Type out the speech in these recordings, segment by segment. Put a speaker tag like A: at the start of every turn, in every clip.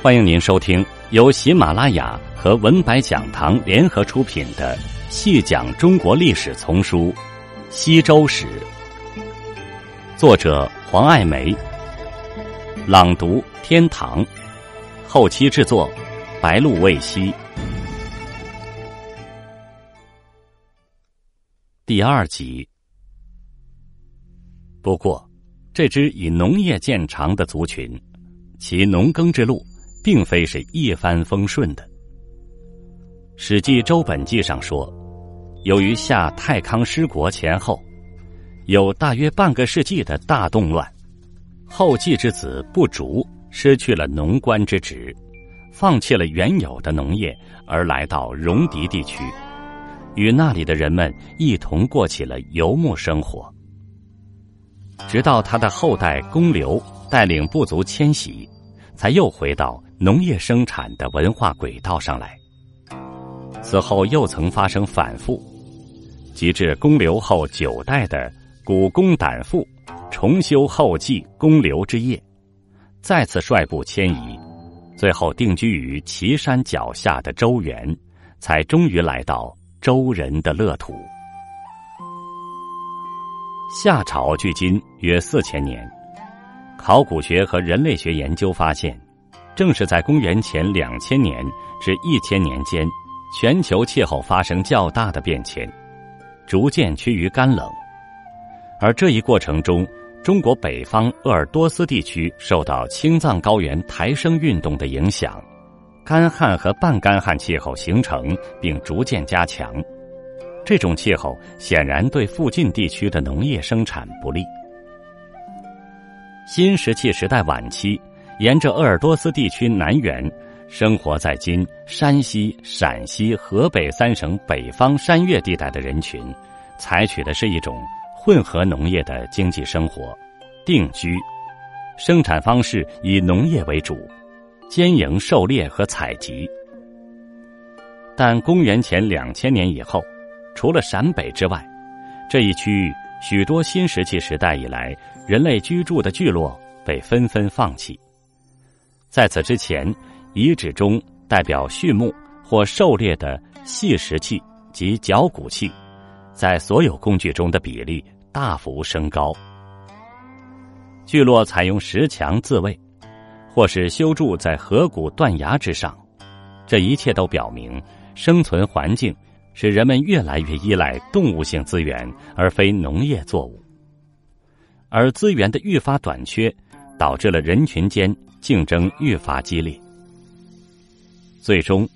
A: 欢迎您收听由喜马拉雅和文白讲堂联合出品的《细讲中国历史丛书·西周史》，作者黄爱梅，朗读天堂，后期制作白露未晞，第二集。不过，这支以农业见长的族群，其农耕之路。并非是一帆风顺的。《史记·周本纪》上说，由于夏太康失国前后，有大约半个世纪的大动乱，后继之子不竹失去了农官之职，放弃了原有的农业，而来到戎狄地区，与那里的人们一同过起了游牧生活。直到他的后代公刘带领部族迁徙，才又回到。农业生产的文化轨道上来，此后又曾发生反复，及至公刘后九代的古公胆父重修后继公刘之业，再次率部迁移，最后定居于岐山脚下的周原，才终于来到周人的乐土。夏朝距今约四千年，考古学和人类学研究发现。正是在公元前两千年至一千年间，全球气候发生较大的变迁，逐渐趋于干冷。而这一过程中，中国北方鄂尔多斯地区受到青藏高原抬升运动的影响，干旱和半干旱气候形成并逐渐加强。这种气候显然对附近地区的农业生产不利。新石器时代晚期。沿着鄂尔多斯地区南缘，生活在今山西、陕西、河北三省北方山岳地带的人群，采取的是一种混合农业的经济生活，定居，生产方式以农业为主，兼营狩猎和采集。但公元前两千年以后，除了陕北之外，这一区域许多新石器时代以来人类居住的聚落被纷纷放弃。在此之前，遗址中代表畜牧或狩猎的细石器及绞骨器，在所有工具中的比例大幅升高。聚落采用石墙自卫，或是修筑在河谷断崖之上，这一切都表明生存环境使人们越来越依赖动物性资源而非农业作物，而资源的愈发短缺，导致了人群间。竞争愈发激烈，最终，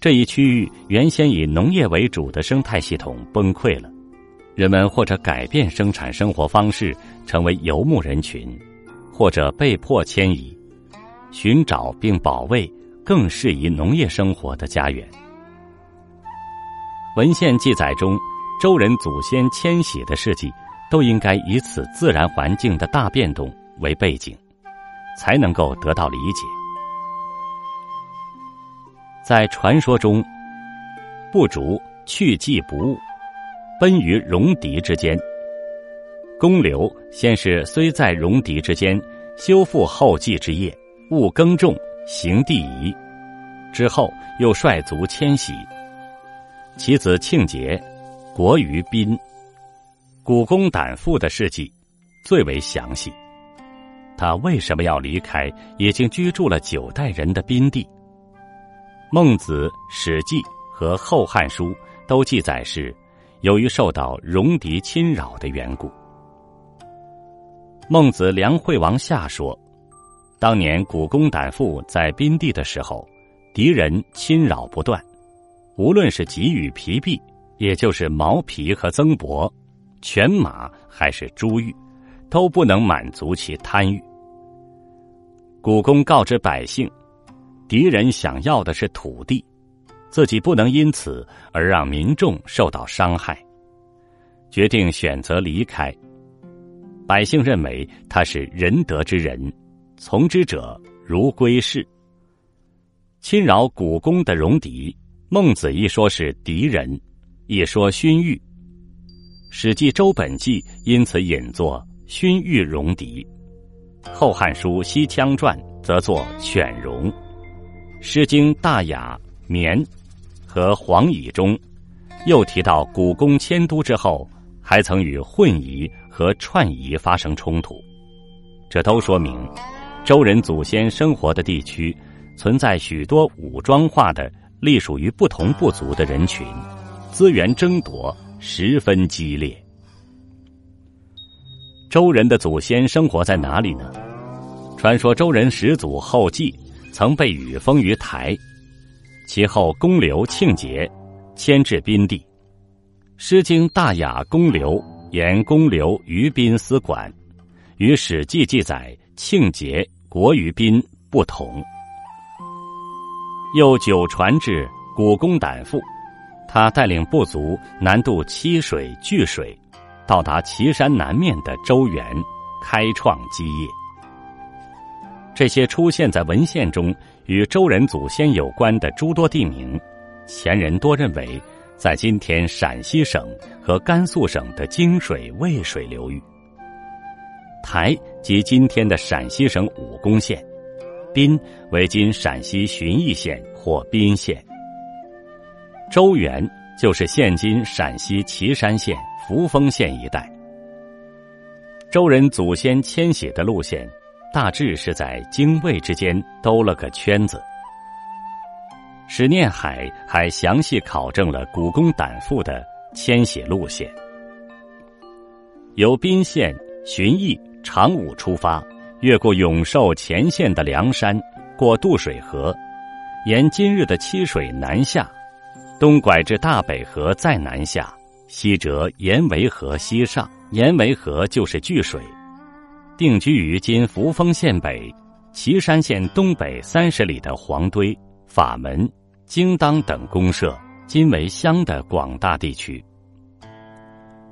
A: 这一区域原先以农业为主的生态系统崩溃了。人们或者改变生产生活方式，成为游牧人群，或者被迫迁移，寻找并保卫更适宜农业生活的家园。文献记载中，周人祖先迁徙的事迹，都应该以此自然环境的大变动为背景。才能够得到理解。在传说中，不竹去迹不误，奔于戎狄之间。公刘先是虽在戎狄之间修复后继之业，务耕种，行地夷，之后又率族迁徙。其子庆节，国于宾。古公胆父的事迹最为详细。他为什么要离开已经居住了九代人的宾地？孟子、史记和后汉书都记载是由于受到戎狄侵扰的缘故。孟子梁惠王下说，当年古公胆父在宾地的时候，敌人侵扰不断，无论是给予皮币，也就是毛皮和增帛，犬马还是珠玉，都不能满足其贪欲。古公告知百姓，敌人想要的是土地，自己不能因此而让民众受到伤害，决定选择离开。百姓认为他是仁德之人，从之者如归世。侵扰古公的戎狄，孟子一说是敌人，一说勋玉，《史记·周本纪》因此引作勋玉戎狄。《后汉书·西羌传》则作犬戎。诗经·大雅》《绵》和《黄乙》中，又提到古公迁都之后，还曾与混夷和串夷发生冲突。这都说明，周人祖先生活的地区存在许多武装化的、隶属于不同部族的人群，资源争夺十分激烈。周人的祖先生活在哪里呢？传说周人始祖后稷曾被禹封于台，其后公刘、庆节迁至宾地。《诗经·大雅·公刘》言公刘于宾司管。与《史记》记载庆节国于宾不同。又九传至古公胆父，他带领部族南渡七水聚水，到达岐山南面的周原，开创基业。这些出现在文献中与周人祖先有关的诸多地名，前人多认为在今天陕西省和甘肃省的泾水渭水流域。台即今天的陕西省武功县，滨为今陕西旬邑县或宾县。周原就是现今陕西岐山县扶风县一带。周人祖先迁徙的路线，大致是在泾渭之间兜了个圈子。史念海还详细考证了古公胆父的迁徙路线，由宾县旬邑。长武出发，越过永寿前线的梁山，过渡水河，沿今日的七水南下，东拐至大北河再南下，西折沿维河西上。沿维河就是聚水，定居于今扶风县北、岐山县东北三十里的黄堆、法门、京当等公社，今为乡的广大地区。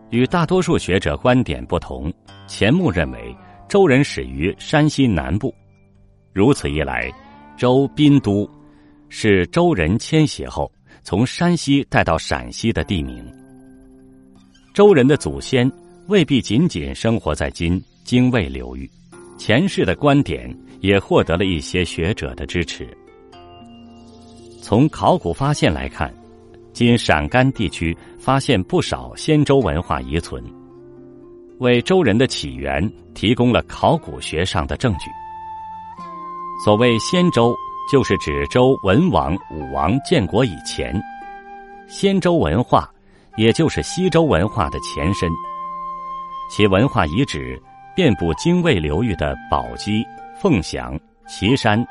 A: 与大多数学者观点不同，钱穆认为周人始于山西南部，如此一来，周滨都是周人迁徙后从山西带到陕西的地名。周人的祖先未必仅仅生活在今泾渭流域，前世的观点也获得了一些学者的支持。从考古发现来看。今陕甘地区发现不少先周文化遗存，为周人的起源提供了考古学上的证据。所谓先周，就是指周文王、武王建国以前，先周文化也就是西周文化的前身。其文化遗址遍布泾渭流域的宝鸡、凤翔、岐山、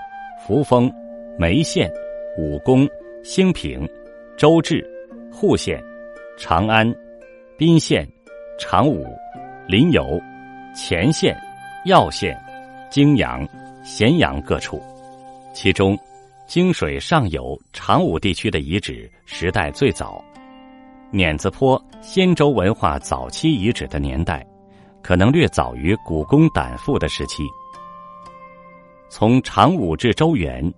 A: 扶风、眉县、武功、兴平。周至、户县、长安、宾县、长武、临游、乾县、耀县、泾阳、咸阳各处，其中泾水上游长武地区的遗址时代最早，碾子坡先周文化早期遗址的年代，可能略早于古公胆父的时期。从长武至周原，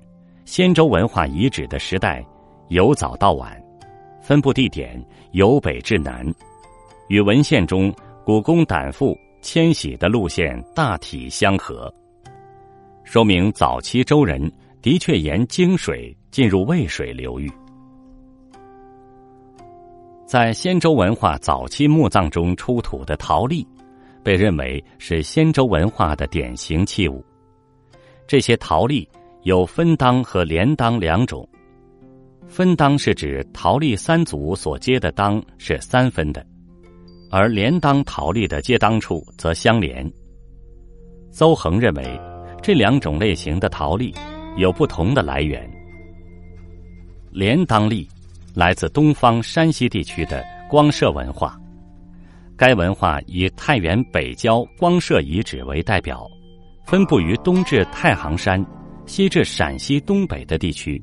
A: 先周文化遗址的时代。由早到晚，分布地点由北至南，与文献中古公胆父迁徙的路线大体相合，说明早期周人的确沿泾水进入渭水流域。在先周文化早期墓葬中出土的陶粒，被认为是先周文化的典型器物。这些陶粒有分当和连当两种。分当是指陶粒三组所接的当是三分的，而连当陶粒的接当处则相连。邹恒认为，这两种类型的陶粒有不同的来源。连当粒来自东方山西地区的光社文化，该文化以太原北郊光社遗址为代表，分布于东至太行山、西至陕西东北的地区。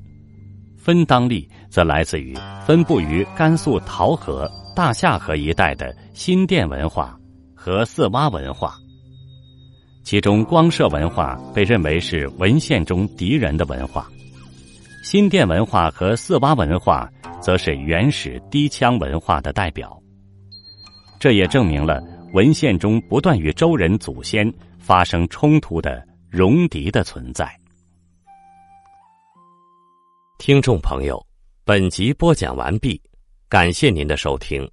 A: 分当力则来自于分布于甘肃桃河、大夏河一带的新店文化和四洼文化，其中光社文化被认为是文献中敌人的文化，新店文化和四洼文化则是原始低羌文化的代表。这也证明了文献中不断与周人祖先发生冲突的戎狄的存在。
B: 听众朋友，本集播讲完毕，感谢您的收听。